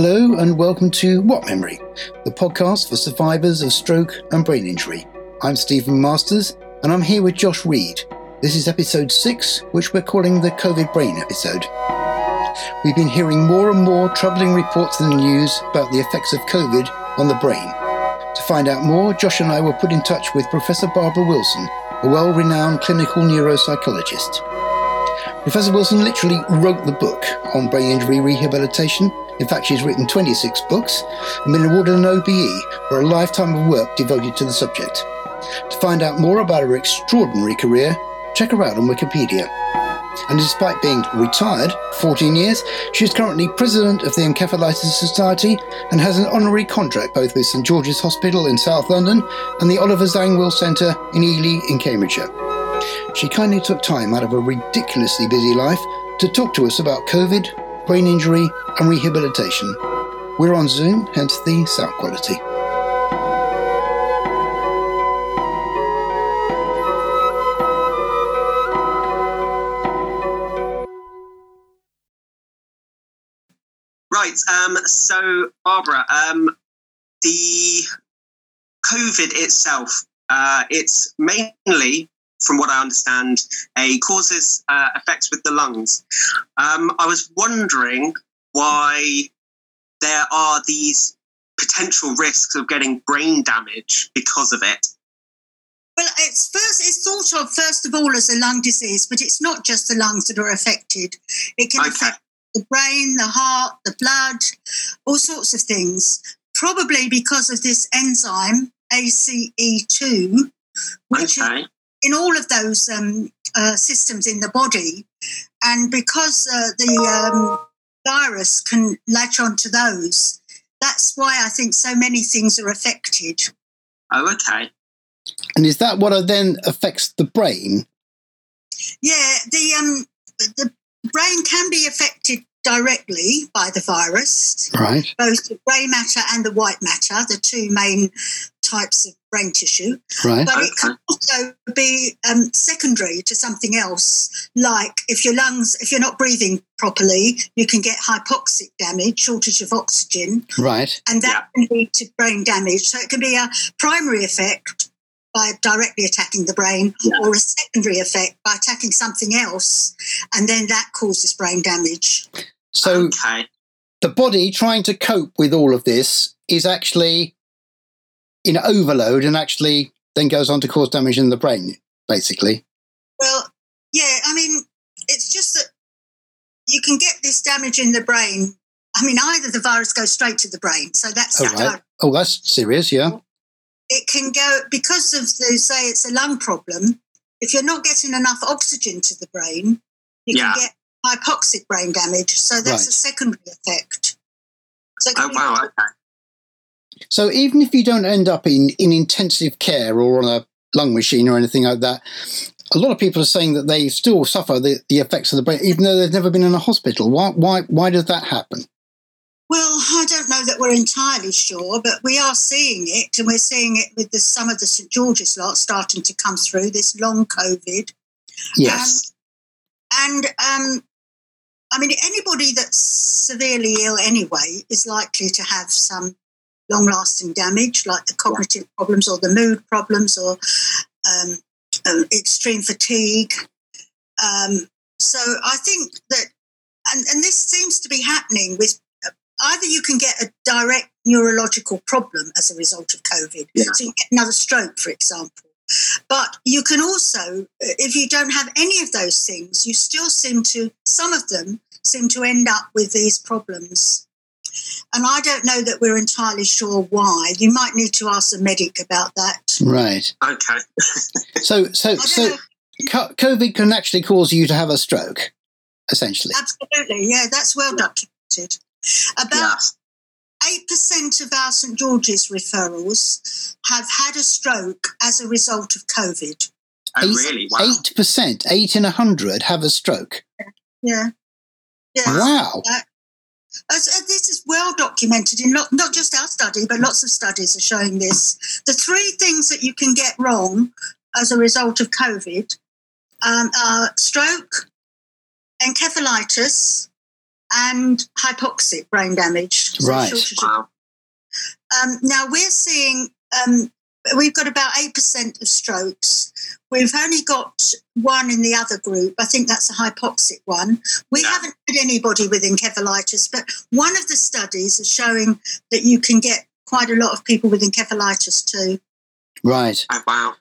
Hello, and welcome to What Memory, the podcast for survivors of stroke and brain injury. I'm Stephen Masters, and I'm here with Josh Reed. This is episode six, which we're calling the COVID brain episode. We've been hearing more and more troubling reports in the news about the effects of COVID on the brain. To find out more, Josh and I were put in touch with Professor Barbara Wilson, a well renowned clinical neuropsychologist. Professor Wilson literally wrote the book on brain injury rehabilitation. In fact, she's written 26 books and been awarded an OBE for a lifetime of work devoted to the subject. To find out more about her extraordinary career, check her out on Wikipedia. And despite being retired 14 years, she is currently president of the Encephalitis Society and has an honorary contract both with St George's Hospital in South London and the Oliver Zangwill Centre in Ely in Cambridgeshire. She kindly took time out of a ridiculously busy life to talk to us about COVID, brain injury, and rehabilitation. We're on Zoom, hence the sound quality. Right. Um, so, Barbara, um, the COVID itself, uh, it's mainly from what I understand, a causes uh, effects with the lungs. Um, I was wondering why there are these potential risks of getting brain damage because of it. Well, it's first it's thought of first of all as a lung disease, but it's not just the lungs that are affected. It can okay. affect the brain, the heart, the blood, all sorts of things. Probably because of this enzyme ACE2, which okay in all of those um, uh, systems in the body. And because uh, the um, virus can latch onto those, that's why I think so many things are affected. Oh, okay. And is that what then affects the brain? Yeah, the um, the brain can be affected directly by the virus. Right. Both the grey matter and the white matter, the two main types of brain tissue. Right. But it can also be um, secondary to something else, like if your lungs, if you're not breathing properly, you can get hypoxic damage, shortage of oxygen. Right. And that yeah. can lead to brain damage. So it can be a primary effect by directly attacking the brain yeah. or a secondary effect by attacking something else. And then that causes brain damage. So okay. the body trying to cope with all of this is actually in overload and actually then goes on to cause damage in the brain, basically. Well, yeah, I mean, it's just that you can get this damage in the brain. I mean, either the virus goes straight to the brain, so that's oh, right. oh that's serious, yeah. It can go because of the say it's a lung problem. If you're not getting enough oxygen to the brain, you yeah. can get hypoxic brain damage. So that's right. a secondary effect. So oh, wow, okay. So even if you don't end up in, in intensive care or on a lung machine or anything like that, a lot of people are saying that they still suffer the, the effects of the brain, even though they've never been in a hospital. Why, why, why does that happen? Well, I don't know that we're entirely sure, but we are seeing it, and we're seeing it with the, some of the St George's lot starting to come through this long COVID. Yes. Um, and um, I mean, anybody that's severely ill anyway is likely to have some long lasting damage like the cognitive problems or the mood problems or um, um, extreme fatigue. Um, so I think that, and, and this seems to be happening with uh, either you can get a direct neurological problem as a result of COVID. Yeah. So you get another stroke, for example. But you can also, if you don't have any of those things, you still seem to, some of them seem to end up with these problems and I don't know that we're entirely sure why. You might need to ask a medic about that. Right. Okay. so, so, so, COVID can actually cause you to have a stroke, essentially. Absolutely. Yeah, that's well documented. About eight yeah. percent of our St George's referrals have had a stroke as a result of COVID. Oh, really? Eight percent, eight in a hundred have a stroke. Yeah. Yeah. Wow. That, as, as this is well documented in not, not just our study, but lots of studies are showing this. The three things that you can get wrong as a result of COVID um, are stroke, encephalitis, and hypoxic brain damage. So Right. Wow. Um, now we're seeing um, we've got about eight percent of strokes. We've only got one in the other group. I think that's a hypoxic one. We Yeah. haven't had anybody with encephalitis, but one of the studies is showing that you can get quite a lot of people with encephalitis too. Right. Oh, wow.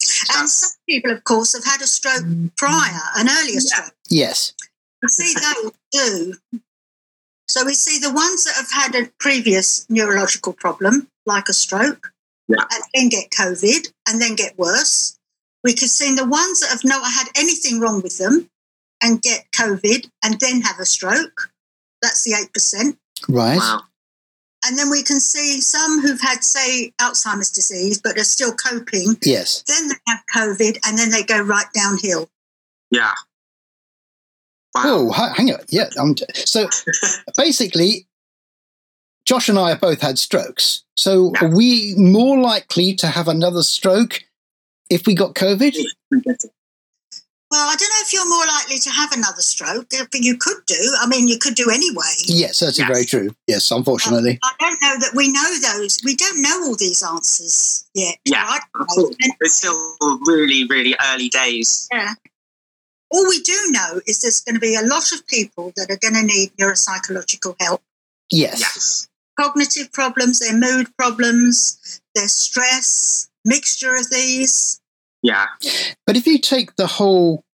And That's- some people, of course, have had a stroke prior, an earlier Yeah. stroke. Yes. We see those too. So we see the ones that have had a previous neurological problem, like a stroke, Yeah. and then get COVID and then get worse. We can see the ones that have not had anything wrong with them and get COVID and then have a stroke. That's the 8%. Right. Wow. And then we can see some who've had, say, Alzheimer's disease, but are still coping. Yes. Then they have COVID and then they go right downhill. Yeah. Wow. Oh, hang on. Yeah. Um, so basically, Josh and I have both had strokes. So Yeah. are we more likely to have another stroke if we got COVID? Well, I don't know if you're more likely to have another stroke, uh, but you could do. I mean, you could do anyway. Yes, that's Yes. very true. Yes, unfortunately. Um, I don't know that we know those. We don't know all these answers yet. Yeah, I don't know. It's still really, really early days. yeah. All we do know is there's going to be a lot of people that are going to need neuropsychological help. Yes. Yes. Cognitive problems, their mood problems, their stress, mixture of these. Yeah. But if you take the whole,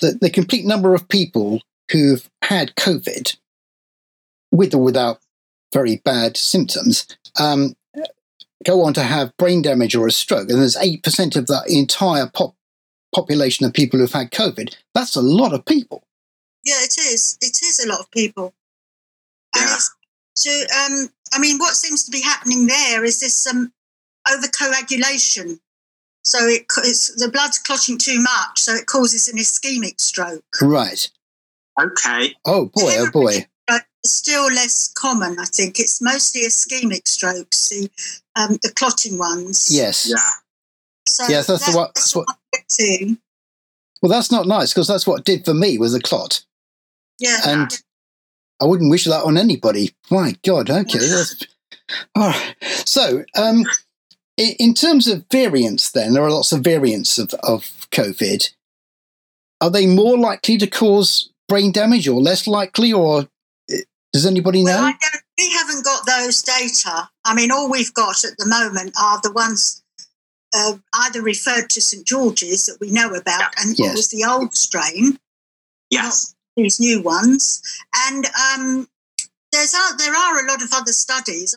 the, the complete number of people who've had COVID, with or without very bad symptoms, um, go on to have brain damage or a stroke, and there's 8% of the entire pop, population of people who've had COVID, that's a lot of people. Yeah, it is. It is a lot of people. And Yeah. it's to, um, I mean, what seems to be happening there is this um, overcoagulation. So it, it's, the blood's clotting too much, so it causes an ischemic stroke. Right. Okay. Oh boy, oh boy. But still less common, I think. It's mostly ischemic strokes, the, um, the clotting ones. Yes. Yeah. So Yes, that's the one- that's what- I'm. Well, that's not nice because that's what it did for me was a clot. Yeah. And I wouldn't wish that on anybody. My God, okay. That's, all right. So, um, in, in terms of variants, then, there are lots of variants of, of COVID. Are they more likely to cause brain damage or less likely, or uh, does anybody know? Well, I don't, we haven't got those data. I mean, all we've got at the moment are the ones uh, either referred to St George's that we know about, and Yes. it was the old strain, Yes. These new ones. And um, there's a, there are a lot of other studies.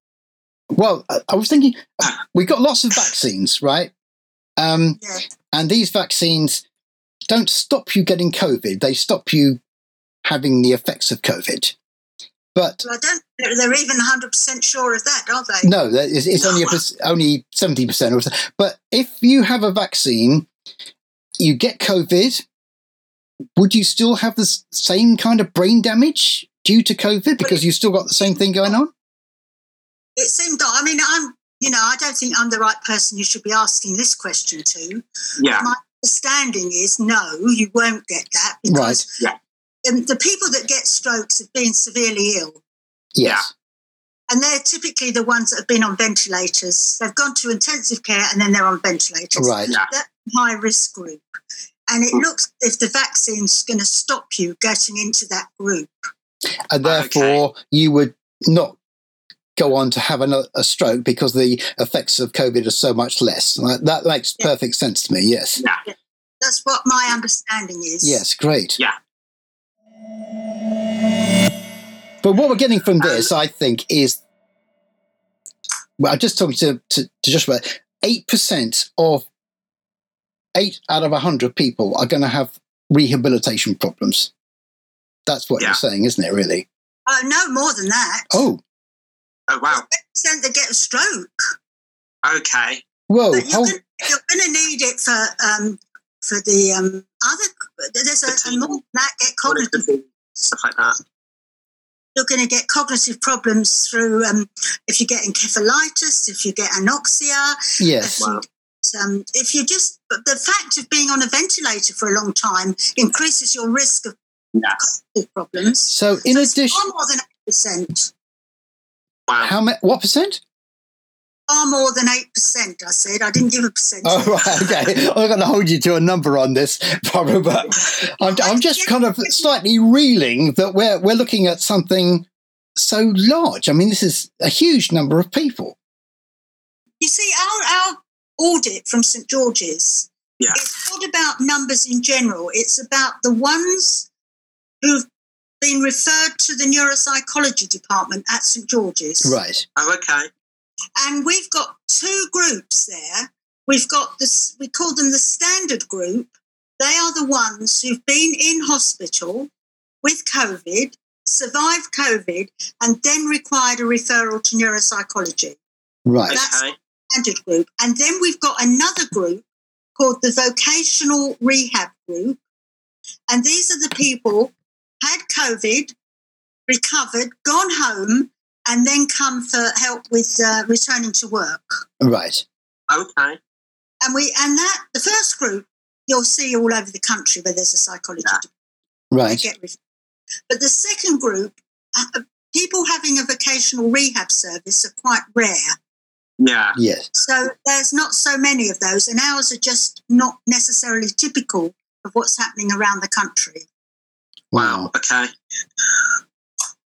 Well, I, was thinking we've got lots of vaccines, right? Um, Yeah. and these vaccines don't stop you getting COVID, they stop you having the effects of COVID. But So I don't. They're even 100% sure of that, are they? No, that is, it's only a, only seventy percent or so. But if you have a vaccine, you get COVID. Would you still have the same kind of brain damage due to COVID because you still got the same thing going on? It seemed. That I mean, I'm. You know, I don't think I'm the right person you should be asking this question to. Yeah. My understanding is no, you won't get that because Yeah. um, the people that get strokes have been severely ill. Yeah. And they're typically the ones that have been on ventilators. They've gone to intensive care and then they're on ventilators. Right. Yeah. That's a high risk group. And it Hmm. looks as if the vaccine's going to stop you getting into that group. And therefore, you would not go on to have a, a stroke because the effects of COVID are so much less. Like, That makes Yeah. perfect sense to me. Yes. Yeah. That's what my understanding is. Yes. Great. Yeah. But what we're getting from this, I think, is well, I just talked to, to, to Joshua. Eight percent of eight out of a hundred people are going to have rehabilitation problems. That's what Yeah. you're saying, isn't it? Really? Oh, no, more than that. Oh, Oh, wow. percent that get a stroke. Okay. whoa! But you're hold- gonna, you're going to need it for um, for the um, other. There's a, a more than that get cognitive. Stuff like that. You're going to get cognitive problems through um, if you get encephalitis, if you get anoxia, yes. Wow. Um, if you just the fact of being on a ventilator for a long time increases your risk of Yes. problems. So, in So addition, far more than eight percent. Wow. how many? What percent? Far more than eight percent. I said I didn't give a percent. Oh, right, okay. I'm going to hold you to a number on this, Barbara, but I'm, I'm just kind of slightly reeling that we're we're looking at something so large. I mean, this is a huge number of people. You see, our our audit from St George's Yeah. it's not about numbers in general. It's about the ones who've been referred to the neuropsychology department at St George's. Right. Oh, okay. And we've got two groups there. We've got this, we call them the standard group. They are the ones who've been in hospital with COVID, survived COVID, and then required a referral to neuropsychology. Right. That's- Okay. Standard group. And then we've got another group called the vocational rehab group. And these are the people had COVID, recovered, gone home, and then come for help with uh, returning to work. Right. Okay. And we and that the first group you'll see all over the country where there's a psychology Yeah. Right. get referred. But the second group, uh, people having a vocational rehab service are quite rare. Yeah. Yes. So there's not so many of those, and ours are just not necessarily typical of what's happening around the country. Wow. Okay.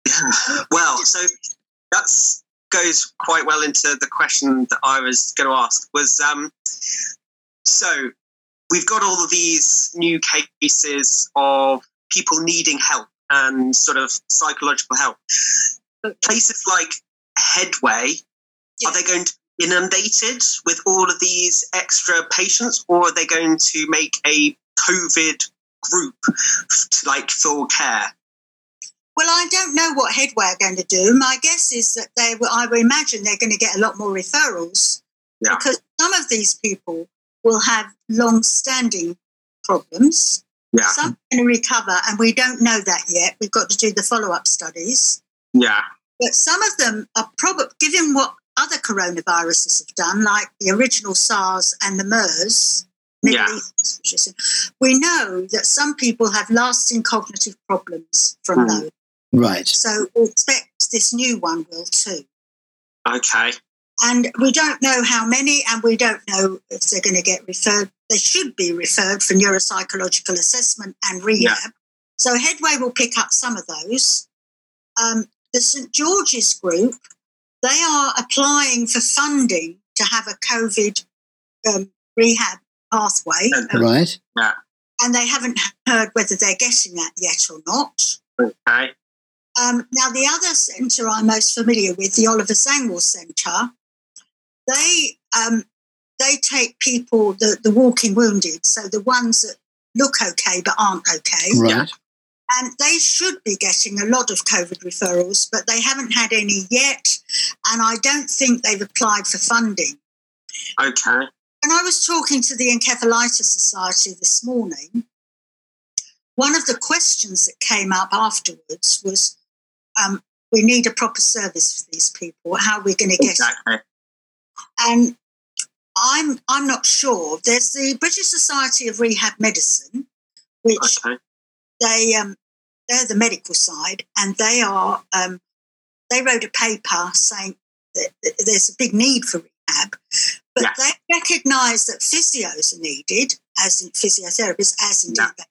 Yeah. Well, so that goes quite well into the question that I was going to ask. Was um, so we've got all of these new cases of people needing help and sort of psychological help. Places like Headway, Yeah. are they going to be inundated with all of these extra patients, or are they going to make a COVID group f- like full care? Well, I don't know what Headway are going to do. My guess is that they will, I would imagine they're going to get a lot more referrals Yeah. because some of these people will have long standing problems. Yeah, Some are going to recover, and we don't know that yet. We've got to do the follow up studies. yeah, But some of them are probably, given what other coronaviruses have done, like the original SARS and the MERS, Yeah. East, we know that some people have lasting cognitive problems from Mm. those. Right. So we expect this new one will too. okay, And we don't know how many, and we don't know if they're going to get referred. They should be referred for neuropsychological assessment and rehab. So Headway will pick up some of those. Um, the St George's group, they are applying for funding to have a COVID um, rehab pathway, Okay. Right. and they haven't heard whether they're getting that yet or not. okay, Um, now, the other centre I'm most familiar with, the Oliver Zangwill Centre, they um, they take people, the, the walking wounded, so the ones that look okay but aren't okay, Right. And they should be getting a lot of COVID referrals, but they haven't had any yet, and I don't think they've applied for funding. okay, When I was talking to the Encephalitis Society this morning, one of the questions that came up afterwards was um, we need a proper service for these people. How are we going to get it? exactly, And I'm, I'm not sure. There's the British Society of Rehab Medicine, which okay, they um, they're the medical side, and they are um, they wrote a paper saying that that there's a big need for rehab, but Yeah. they recognise that physios are needed, as in physiotherapists, as indeed Yeah. they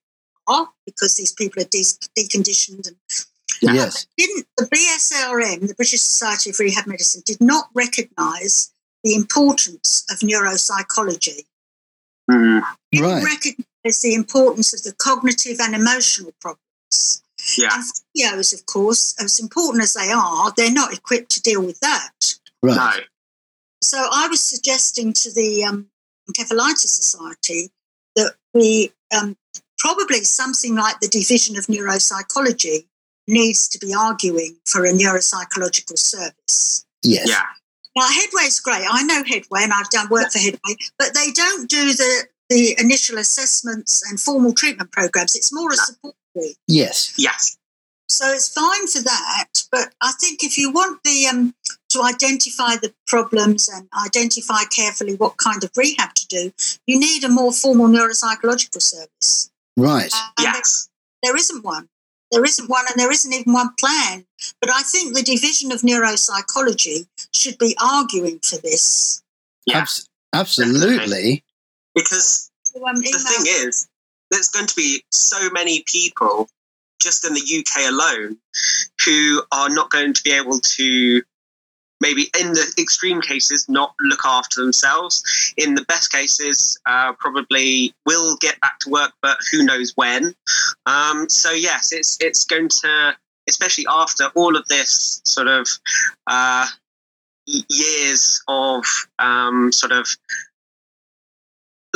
are, because these people are de- deconditioned. And Yeah. Yes. didn't the BSRM, the British Society of Rehab Medicine, did not recognise the importance of neuropsychology Mm, didn't Right. Recognise the importance of the cognitive and emotional problems. yeah, And physios, of course, as important as they are, they're not equipped to deal with that. Right. no, So I was suggesting to the um, Encephalitis Society that we um, probably something like the Division of Neuropsychology needs to be arguing for a neuropsychological service. Yes. yeah, Now, Headway's great. I know Headway and I've done work for Headway, but they don't do the, the initial assessments and formal treatment programs. It's more a support group. Yes. yes, So it's fine for that. But I think if you want the um, to identify the problems and identify carefully what kind of rehab to do, you need a more formal neuropsychological service. Right. And yes, there isn't one. There isn't one, and there isn't even one plan. But I think the division of neuropsychology should be arguing for this. Yeah. Abs- absolutely. Because So, um, the thing is, there's going to be so many people just in the UK alone who are not going to be able to maybe in the extreme cases not look after themselves. In the best cases uh, probably will get back to work but who knows when. Um, so yes it's it's going to especially after all of this sort of uh, years of um, sort of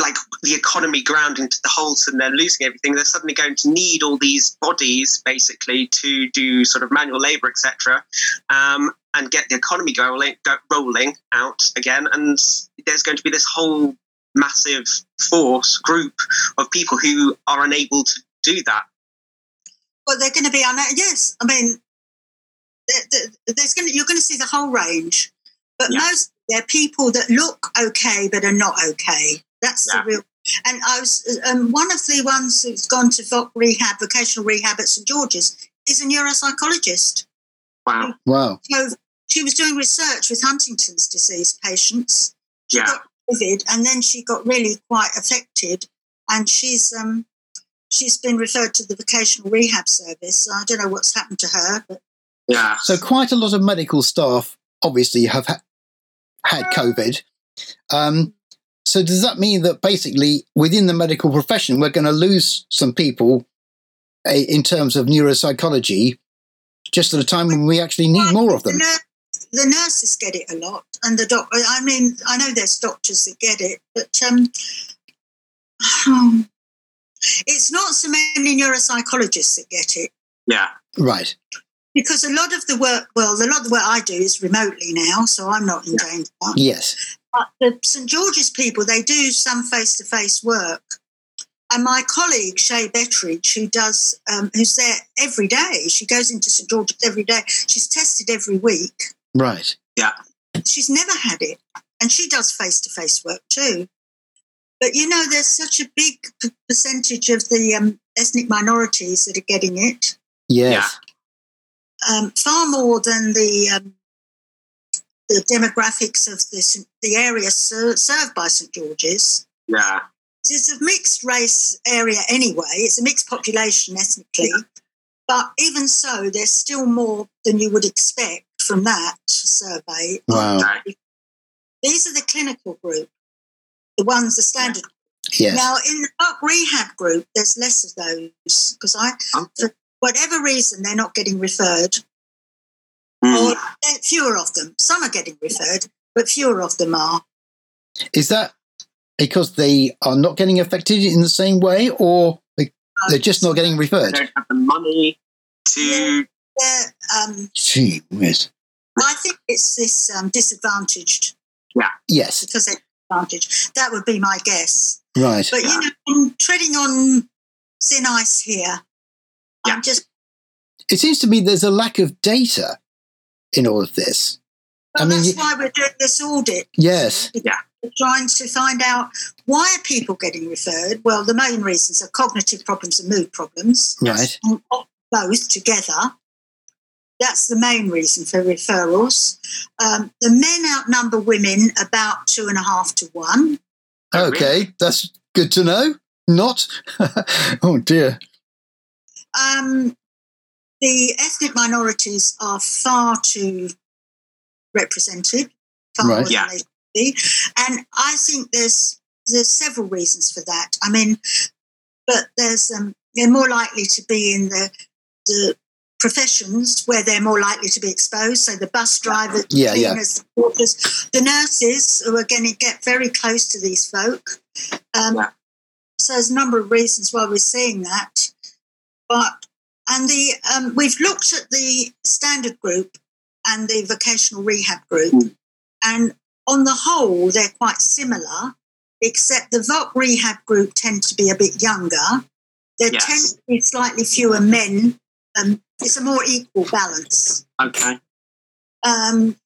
like the economy ground into the holes and they're losing everything they're suddenly going to need all these bodies basically to do sort of manual labor etc um, and get the economy rolling, go, rolling out again and there's going to be this whole massive force group of people who are unable to do that Well, they're going to be on. Yes, I mean, there- there- there's going to you're going to see the whole range, but Yeah. most they're people that look okay but are not okay. That's Yeah. the real. And I was um, one of the ones who's gone to voc rehab, vocational rehab at St George's, is a neuropsychologist. wow Wow. So she was doing research with Huntington's disease patients. She Yeah. got COVID, and then she got really quite affected, and she's um she's been referred to the vocational rehab service. I don't know what's happened to her, but yeah So quite a lot of medical staff obviously have ha- had COVID. Um, so does that mean that basically within the medical profession we're going to lose some people uh, in terms of neuropsychology just at a time when we actually need more of the, them? nur- the nurses get it a lot, and the doc. I mean, I know there's doctors that get it, but um, it's not so many neuropsychologists that get it. yeah Right. Because a lot of the work, well, a lot of the work I do is remotely now, so I'm not in danger. Yes. But the St George's people, they do some face-to-face work. And my colleague Shay Betteridge, who does, um, who's there every day, she goes into St George's every day. She's tested every week. Right. Yeah. She's never had it, and she does face-to-face work too. But you know, there's such a big p- percentage of the um, ethnic minorities that are getting it, Yes. um, far more than the um, the demographics of the the area ser- served by St George's. yeah It's a mixed race area anyway. It's a mixed population ethnically, but even so, there's still more than you would expect from that survey. Wow. These are the clinical group, the ones the standard. Yes. Now, in the voc rehab group, there's less of those because I, Okay. for whatever reason, they're not getting referred, Mm. or fewer of them. Some are getting referred, but fewer of them are. Is that because they are not getting affected in the same way or they- they're just not getting they referred? don't have the money to They're, um, Gee whiz. I think it's this um, disadvantaged Yeah. Yes. because they're disadvantaged. That would be my guess. Right. But you know, I'm treading on thin ice here. Yeah. I'm just. It seems to me there's a lack of data in all of this. Well, I mean, that's why we're doing this audit. Yes. Yeah. We're trying to find out why are people getting referred. Well, the main reasons are cognitive problems and mood problems, Right. and both together. That's the main reason for referrals. Um, the men outnumber women about two and a half to one. Oh, Okay. That's good to know. Not. oh dear. Um, the ethnic minorities are far too represented, far Right. more than Yeah. they should be, and I think there's there's several reasons for that. I mean, but there's um, they're more likely to be in the the professions where they're more likely to be exposed. So the bus drivers, the Yeah, yeah. cleaners, the porters, the nurses who are going to get very close to these folk. Um, Yeah. So there's a number of reasons why we're seeing that, but and the um, we've looked at the standard group and the vocational rehab group, Mm. and on the whole they're quite similar, except the VOC rehab group tend to be a bit younger. There Yes. tend to be slightly fewer men. Um, it's a more equal balance. okay Um,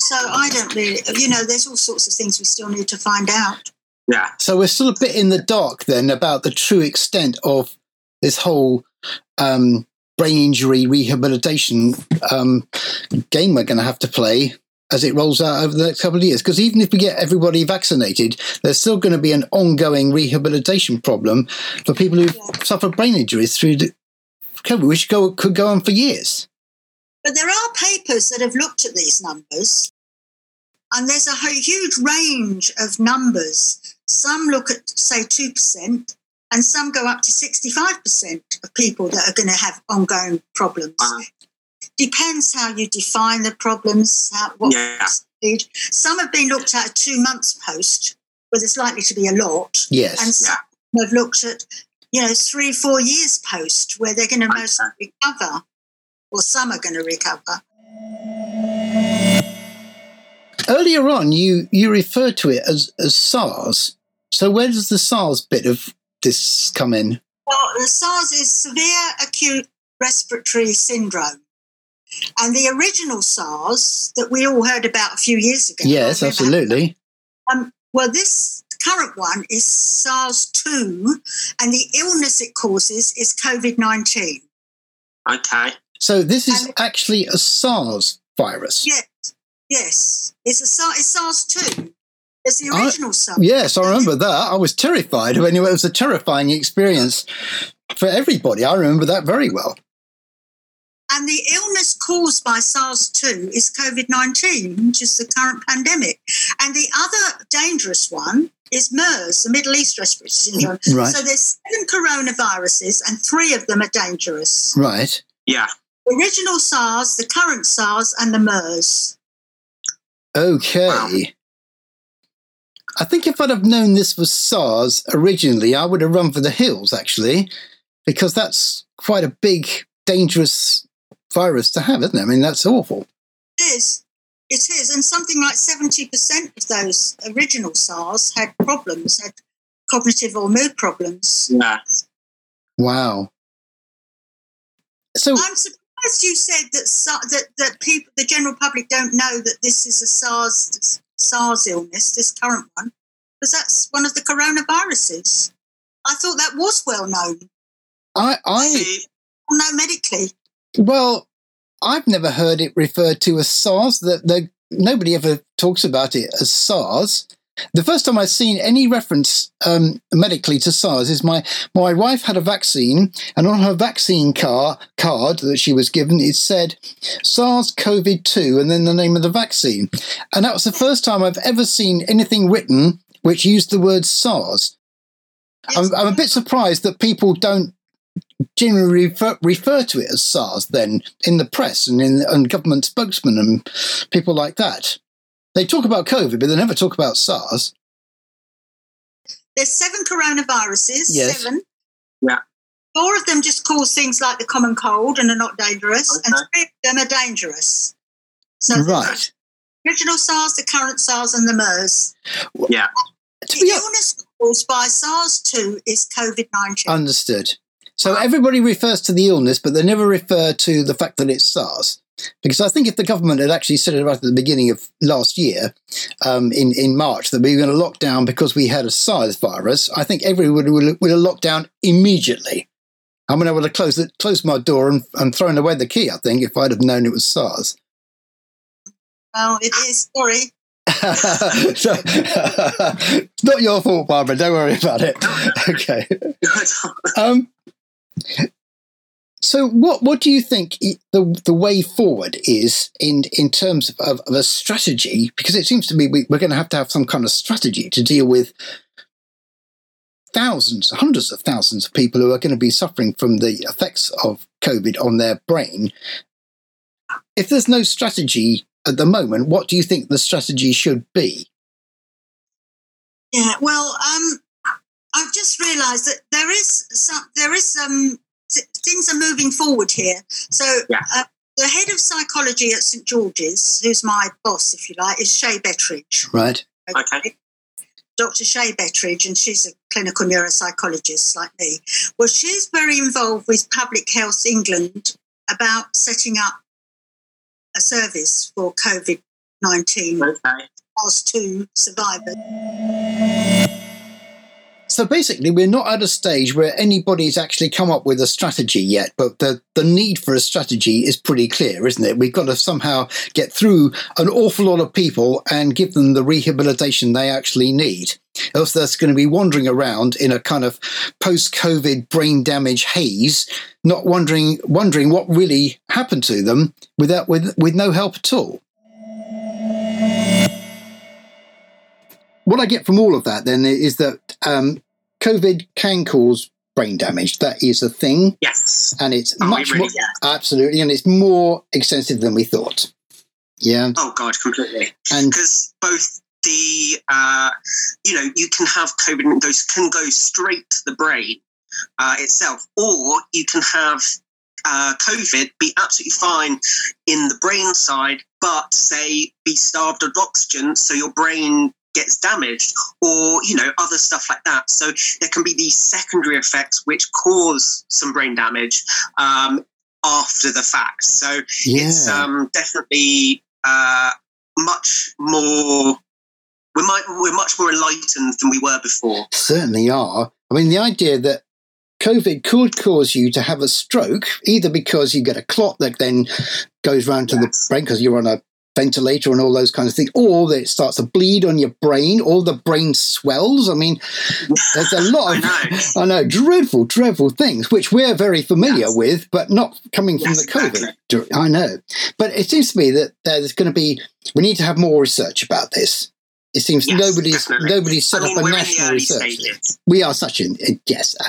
so I don't really, you know, there's all sorts of things we still need to find out. yeah So we're still a bit in the dark then about the true extent of this whole um, brain injury rehabilitation um, game we're going to have to play as it rolls out over the next couple of years. Because even if we get everybody vaccinated, there's still going to be an ongoing rehabilitation problem for people who yeah. suffer brain injuries through the COVID, which go, could go on for years. But there are papers that have looked at these numbers, and there's a huge range of numbers. Some look at, say, 2%, and some go up to 65% of people that are going to have ongoing problems. Wow. Depends how you define the problems, how, what yeah. Some have been looked at two months post, where there's likely to be a lot. Yes. And some yeah. have looked at, you know, three, four years post, where they're going to mostly recover, or some are going to recover. Earlier on, you, you referred to it as, as SARS. So where does the SARS bit of this come in? Well, the SARS is severe acute respiratory syndrome. And the original SARS that we all heard about a few years ago. Yes, absolutely. Um, well, this current one is SARS 2, and the illness it causes is COVID 19. Okay. So this is and actually a SARS virus. Yes, yes. It's, a SARS, it's SARS 2. It's the original SARS. Yes, I remember that. I was terrified. Anyway, it was a terrifying experience for everybody. I remember that very well. And the illness caused by SARS 2 is COVID 19, which is the current pandemic. And the other dangerous one is MERS, the Middle East Respiratory Syndrome. Right. So there's seven coronaviruses, and three of them are dangerous. Right. Yeah. The original SARS, the current SARS, and the MERS. Okay. Wow. I think if I'd have known this was SARS originally, I would have run for the hills, actually, because that's quite a big, dangerous virus to have, isn't it? I mean, that's awful. It is. It is. And something like 70% of those original SARS had problems, had cognitive or mood problems. Yeah. Wow. So I'm surprised you said that that that people, the general public, don't know that this is a SARS SARS illness, this current one, because that's one of the coronaviruses. I thought that was well known. I I know medically. Well, I've never heard it referred to as SARS. That the, nobody ever talks about it as SARS. The first time I've seen any reference um, medically to SARS is my my wife had a vaccine, and on her vaccine car card that she was given, it said SARS CoV two, and then the name of the vaccine. And that was the first time I've ever seen anything written which used the word SARS. I'm, I'm a bit surprised that people don't generally refer, refer to it as SARS then in the press and in and government spokesmen and people like that. They talk about COVID, but they never talk about SARS. There's seven coronaviruses. Yes. Seven. Yeah. Four of them just cause things like the common cold and are not dangerous, okay. and three of them are dangerous. So right. original SARS, the current SARS, and the MERS. Yeah. The illness caused by SARS 2 is COVID 19. Understood. So everybody refers to the illness, but they never refer to the fact that it's SARS. Because I think if the government had actually said it right at the beginning of last year, um, in, in March, that we were going to lock down because we had a SARS virus, I think everyone would, would have locked down immediately. I mean, I would have closed, it, closed my door and, and thrown away the key, I think, if I'd have known it was SARS. Well, it is. Sorry. so, it's not your fault, Barbara. Don't worry about it. Okay. Um, so, what what do you think the the way forward is in in terms of, of, a strategy? Because it seems to me we, we're going to have to have some kind of strategy to deal with thousands, hundreds of thousands of people who are going to be suffering from the effects of COVID on their brain. If there's no strategy at the moment, what do you think the strategy should be? Yeah, well, um, I've just realised that there is some, there is um, things are moving forward here. So yeah. uh, the head of psychology at St George's, who's my boss, if you like, is Shay Betteridge. Right. Okay. okay. Dr. Shay Betteridge, and she's a clinical neuropsychologist like me. Well, she's very involved with Public Health England about setting up a service for COVID 19 okay. SARS 2 survivors. So basically, we're not at a stage where anybody's actually come up with a strategy yet, but the, the need for a strategy is pretty clear, isn't it? We've got to somehow get through an awful lot of people and give them the rehabilitation they actually need. Else they're going to be wandering around in a kind of post-COVID brain damage haze, not wondering wondering what really happened to them without with with no help at all. What I get from all of that then is that um, COVID can cause brain damage. That is a thing. Yes. And it's Oh, much it really more, absolutely, and it's more extensive than we thought. Yeah. Oh God, completely. And Because both the, uh, you know, you can have COVID and those can go straight to the brain uh, itself, or you can have uh, COVID be absolutely fine in the brain side, but say be starved of oxygen, so your brain gets damaged, or you know, other stuff like that. So there can be these secondary effects which cause some brain damage um, after the fact. So yeah. it's um, definitely uh, much more. We're, might, we're much more enlightened than we were before. certainly are. I mean, the idea that COVID could cause you to have a stroke, either because you get a clot that then goes round to the brain because you're on a ventilator and all those kinds of things, or that it starts to bleed on your brain, or the brain swells. I mean, there's a lot I of know. I know, dreadful, dreadful things, which we're very familiar Yes. with, but not coming from Yes, the COVID. exactly. I know. But it seems to me that there's going to be, we need to have more research about this. It seems Yes, nobody's definitely. nobody's set I mean, up a in national research. stages. We are such uh, yes, uh,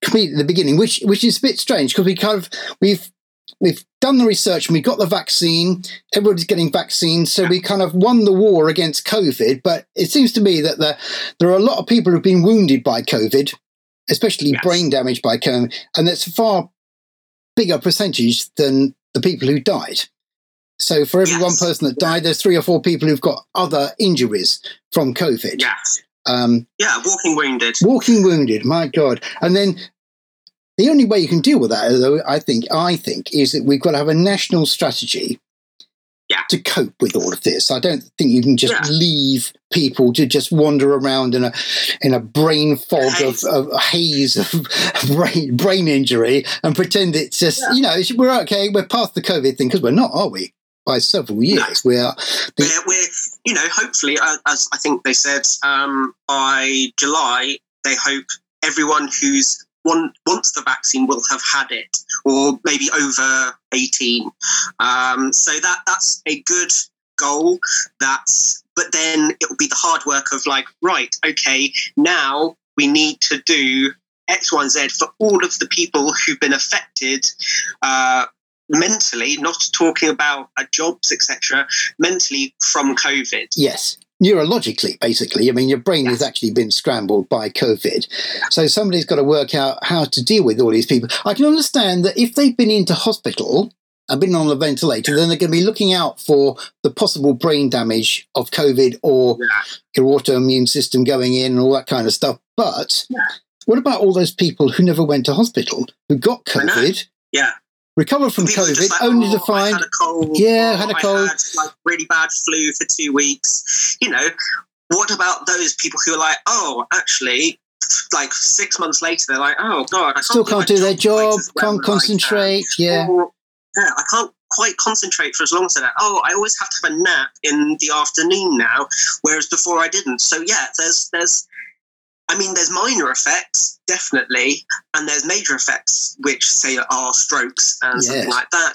completely at the beginning, which which is a bit strange because we kind of we've we've done the research and we got the vaccine. Everybody's getting vaccines, so we kind of won the war against COVID. But it seems to me that the, there are a lot of people who've been wounded by COVID, especially Yes. brain damage by COVID, and that's a far bigger percentage than the people who died. So for every Yes. one person that died, there's three or four people who've got other injuries from COVID. Yes. Um, Yeah, walking wounded. walking wounded, my God. And then the only way you can deal with that, though, I think, I think, is that we've got to have a national strategy Yeah. to cope with all of this. I don't think you can just Yeah. leave people to just wander around in a in a brain fog Haze. of, of a haze of brain brain injury and pretend it's just Yeah. you know we're okay, we're past the COVID thing because we're not, are we? By several years, we are. We're, we're, you know, hopefully, uh, as I think they said, um, by July, they hope everyone who's one, wants the vaccine will have had it, or maybe over 18. Um, so that that's a good goal. That's, but then it will be the hard work of like, right, okay, now we need to do X, Y, and Z for all of the people who've been affected uh, mentally, not talking about uh, jobs, etc., mentally from COVID. Yes, neurologically, basically. I mean, your brain has actually been scrambled by COVID. So somebody's got to work out how to deal with all these people. I can understand that if they've been into hospital and been on a ventilator, then they're going to be looking out for the possible brain damage of COVID or your autoimmune system going in and all that kind of stuff. But what about all those people who never went to hospital, who got COVID, Yeah. Recovered from COVID, like, only "Oh, to find I had a cold. Yeah, or had a I cold." had, like really bad flu for two weeks. You know, what about those people who are like, oh, actually, like six months later, they're like, oh god, I can't still can't my do their job, well can't as I can." concentrate. Yeah. Or, yeah, I can't quite concentrate for as long as I. Oh, I always have to have a nap in the afternoon now, whereas before I didn't. So yeah, there's there's. I mean, there's minor effects, definitely, and there's major effects, which say are strokes and something like that.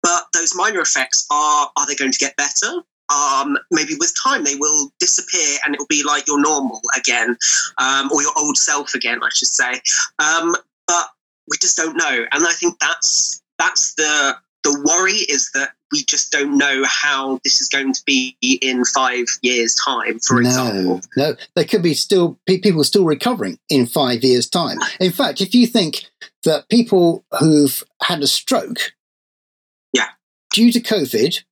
But those minor effects are are they going to get better? Um, maybe with time they will disappear and it will be like your normal again, um, or your old self again, I should say. Um, but we just don't know, and I think that's that's the the worry is that we just don't know how this is going to be in five years' time, for example. No, no, there could be still people still recovering in five years' time. In fact, if you think that people who've had a stroke, Yeah. due to COVID,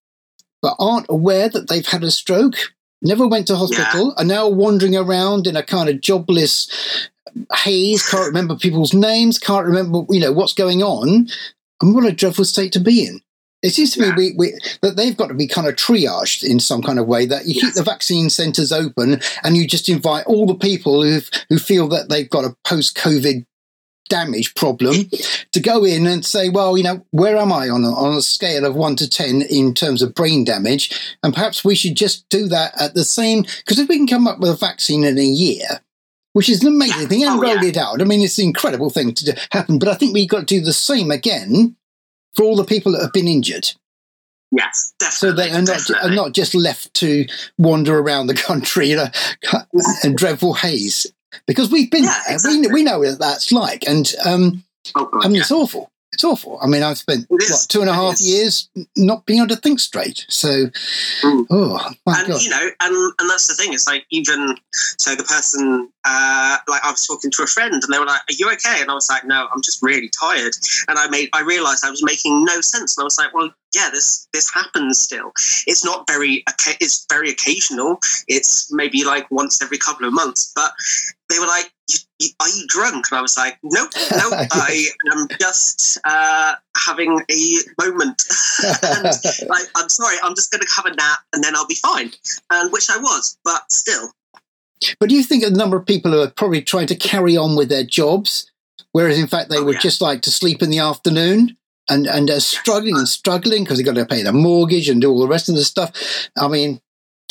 but aren't aware that they've had a stroke, never went to hospital, are now wandering around in a kind of jobless haze, can't remember people's names, can't remember you know what's going on. And what a dreadful state to be in. It seems to yeah. me we, we, that they've got to be kind of triaged in some kind of way. That you yes. keep the vaccine centres open and you just invite all the people who who feel that they've got a post-COVID damage problem to go in and say, well, you know, where am I on a, on a scale of one to 10 in terms of brain damage? And perhaps we should just do that at the same, because if we can come up with a vaccine in a year, which is an amazing thing, and oh, roll yeah. it out. I mean, it's an incredible thing to do, happen, but I think we've got to do the same again for all the people that have been injured. Yes, definitely. So they are not, are not just left to wander around the country in a, in dreadful haze because we've been yeah, there. Exactly. We, we know what that's like. And um, oh, God, I mean, yeah. it's awful. It's awful. I mean, I've spent what two and a half years not being able to think straight. So, mm. oh my and, god! You know, and and that's the thing. It's like even so, the person uh, like I was talking to a friend, and they were like, "Are you okay?" And I was like, "No, I'm just really tired." And I made I realized I was making no sense, and I was like, "Well, yeah, this this happens still. It's not very it's very occasional. It's maybe like once every couple of months, but." They were like, are you drunk? And I was like, nope, nope, I am just uh, having a moment. and like, I'm sorry, I'm just going to have a nap and then I'll be fine. And which I was, but still. But do you think a number of people who are probably trying to carry on with their jobs, whereas in fact they oh, would yeah. just like to sleep in the afternoon? And and are struggling and struggling because they've got to pay their mortgage and do all the rest of the stuff. I mean,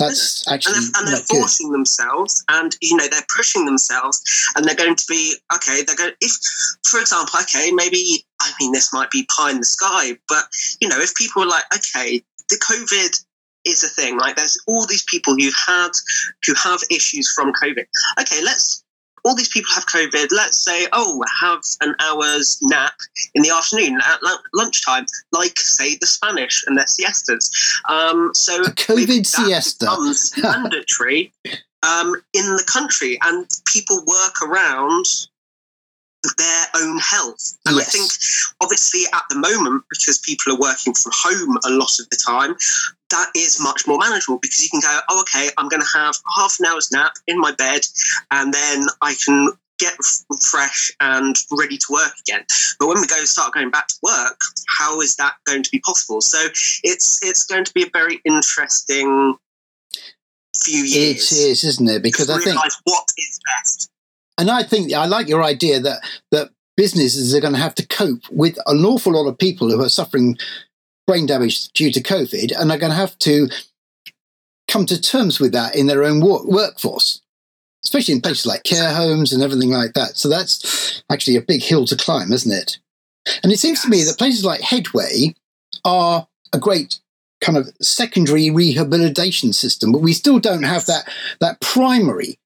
that's actually and they're, and they're forcing good. themselves, and you know they're pushing themselves, and they're going to be okay. They're going if, for example, okay, maybe I mean this might be pie in the sky, but you know if people are like, okay, the COVID is a thing, Like There's all these people who had who have issues from COVID. Okay, let's all these people have COVID. Let's say, oh, have an hour's nap in the afternoon at lunchtime, like say the Spanish and their siestas. Um, so a COVID siesta becomes mandatory um, in the country, and people work around their own health. And yes. I think, obviously, at the moment, because people are working from home a lot of the time, that is much more manageable because you can go, oh, okay, I'm going to have half an hour's nap in my bed, and then I can get fresh and ready to work again. But when we go start going back to work, how is that going to be possible? So it's it's going to be a very interesting few years. It is, isn't it? Because I think what is best. And I think I like your idea that that businesses are going to have to cope with an awful lot of people who are suffering brain damage due to COVID and are going to have to come to terms with that in their own work- workforce, especially in places like care homes and everything like that. So that's actually a big hill to climb, isn't it? And it seems to me that places like Headway are a great kind of secondary rehabilitation system, but we still don't have that that primary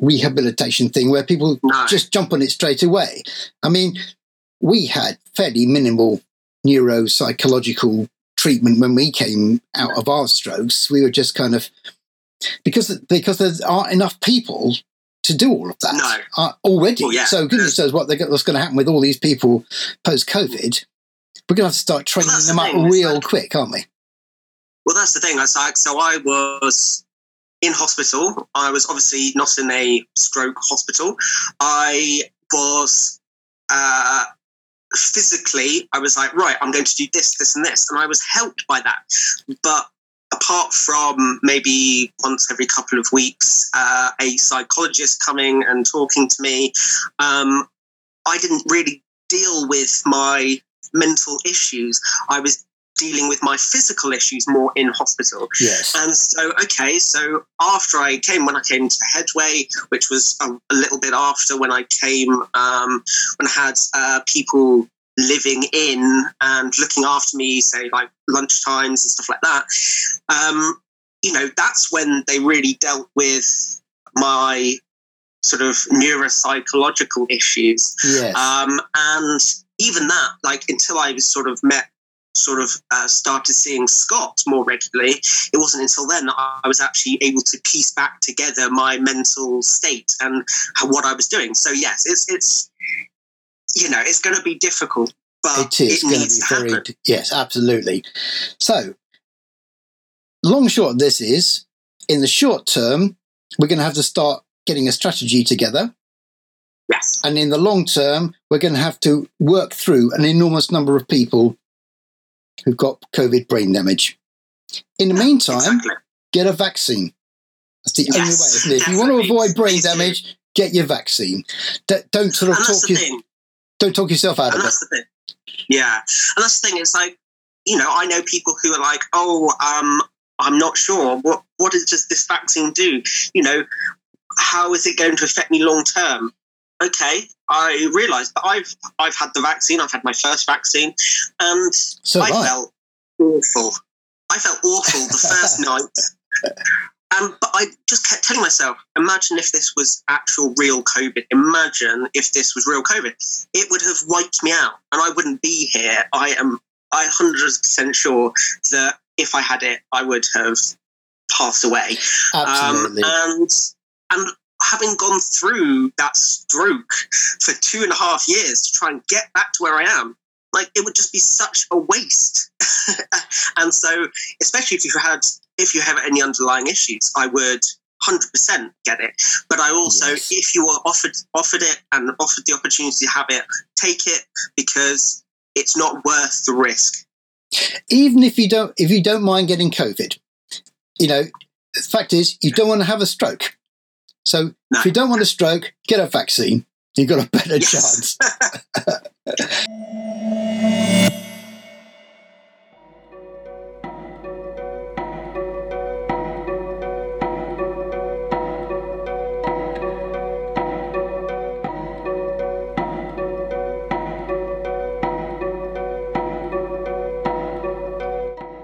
rehabilitation thing where people no. just jump on it straight away. I mean, we had fairly minimal neuropsychological treatment when we came out of our strokes. We were just kind of because because there aren't enough people to do all of that no. uh, already. Well, yeah, so goodness knows what what's going to happen with all these people post COVID. We're going to have to start training well, them the up real quick, aren't we? Well, that's the thing. I like, so I was in hospital. I was obviously not in a stroke hospital. I was uh, physically, I was like, right, I'm going to do this, this, and this. And I was helped by that. But apart from maybe once every couple of weeks, uh, a psychologist coming and talking to me, um, I didn't really deal with my mental issues. I was dealing with my physical issues more in hospital. Yes. And so, okay, so after I came, when I came to Headway, which was a, a little bit after when I came, um, when I had uh, people living in and looking after me, say like lunch times and stuff like that, um, you know, that's when they really dealt with my sort of neuropsychological issues. Yes. Um, and even that, like until I was sort of met sort of uh, started seeing Scott more regularly, it wasn't until then that I was actually able to piece back together my mental state and what I was doing. So yes, it's it's you know it's going to be difficult, but it is it going to be very yes, absolutely. So long short, this is in the short term we're going to have to start getting a strategy together. Yes. And in the long term, we're going to have to work through an enormous number of people who've got COVID brain damage. In the meantime, Exactly. get a vaccine. That's the only way, isn't it? If you want to avoid brain damage, get your vaccine. Don't sort of And talk don't talk yourself out And of it. the thing. Yeah. And that's the thing. It's like, you know, I know people who are like, oh, um, I'm not sure. What what does this vaccine do? You know, how is it going to affect me long term? Okay, I realised that I've I've had the vaccine. I've had my first vaccine, and So I I. felt awful. I felt awful the first night. Um, but I just kept telling myself, imagine if this was actual real COVID. Imagine if this was real COVID. It would have wiped me out and I wouldn't be here. I am I 100% sure that if I had it, I would have passed away. Absolutely. Um, and and having gone through that stroke for two and a half years to try and get back to where I am, like it would just be such a waste. and so, especially if you had if you have any underlying issues, I would. 100% get it but i also Yes. if you were offered offered it and offered the opportunity to have it take it because it's not worth the risk Even if you don't, if you don't mind getting COVID, you know, the fact is you don't want to have a stroke. So No. if you don't want a stroke, get a vaccine. You've got a better Yes. chance.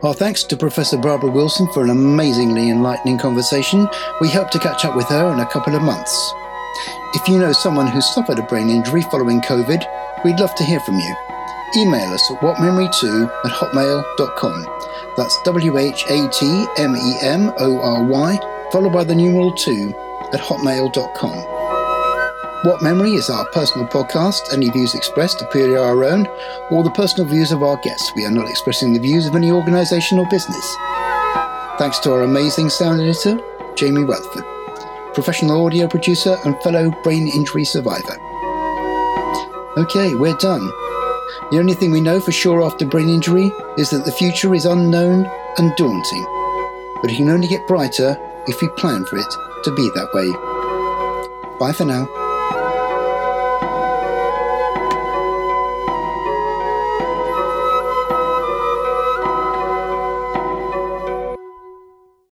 Our thanks to Professor Barbara Wilson for an amazingly enlightening conversation. We hope to catch up with her in a couple of months. If you know someone who suffered a brain injury following COVID, we'd love to hear from you. Email us at whatmemory2 at hotmail.com. That's W H A T M E M O R Y, followed by the numeral 2 at hotmail.com. What Memory is our personal podcast. Any views expressed are purely our own or the personal views of our guests. We are not expressing the views of any organisation or business. Thanks to our amazing sound editor, Jamie Rutherford, professional audio producer and fellow brain injury survivor. Okay, we're done. The only thing we know for sure after brain injury is that the future is unknown and daunting. But it can only get brighter if we plan for it to be that way. Bye for now.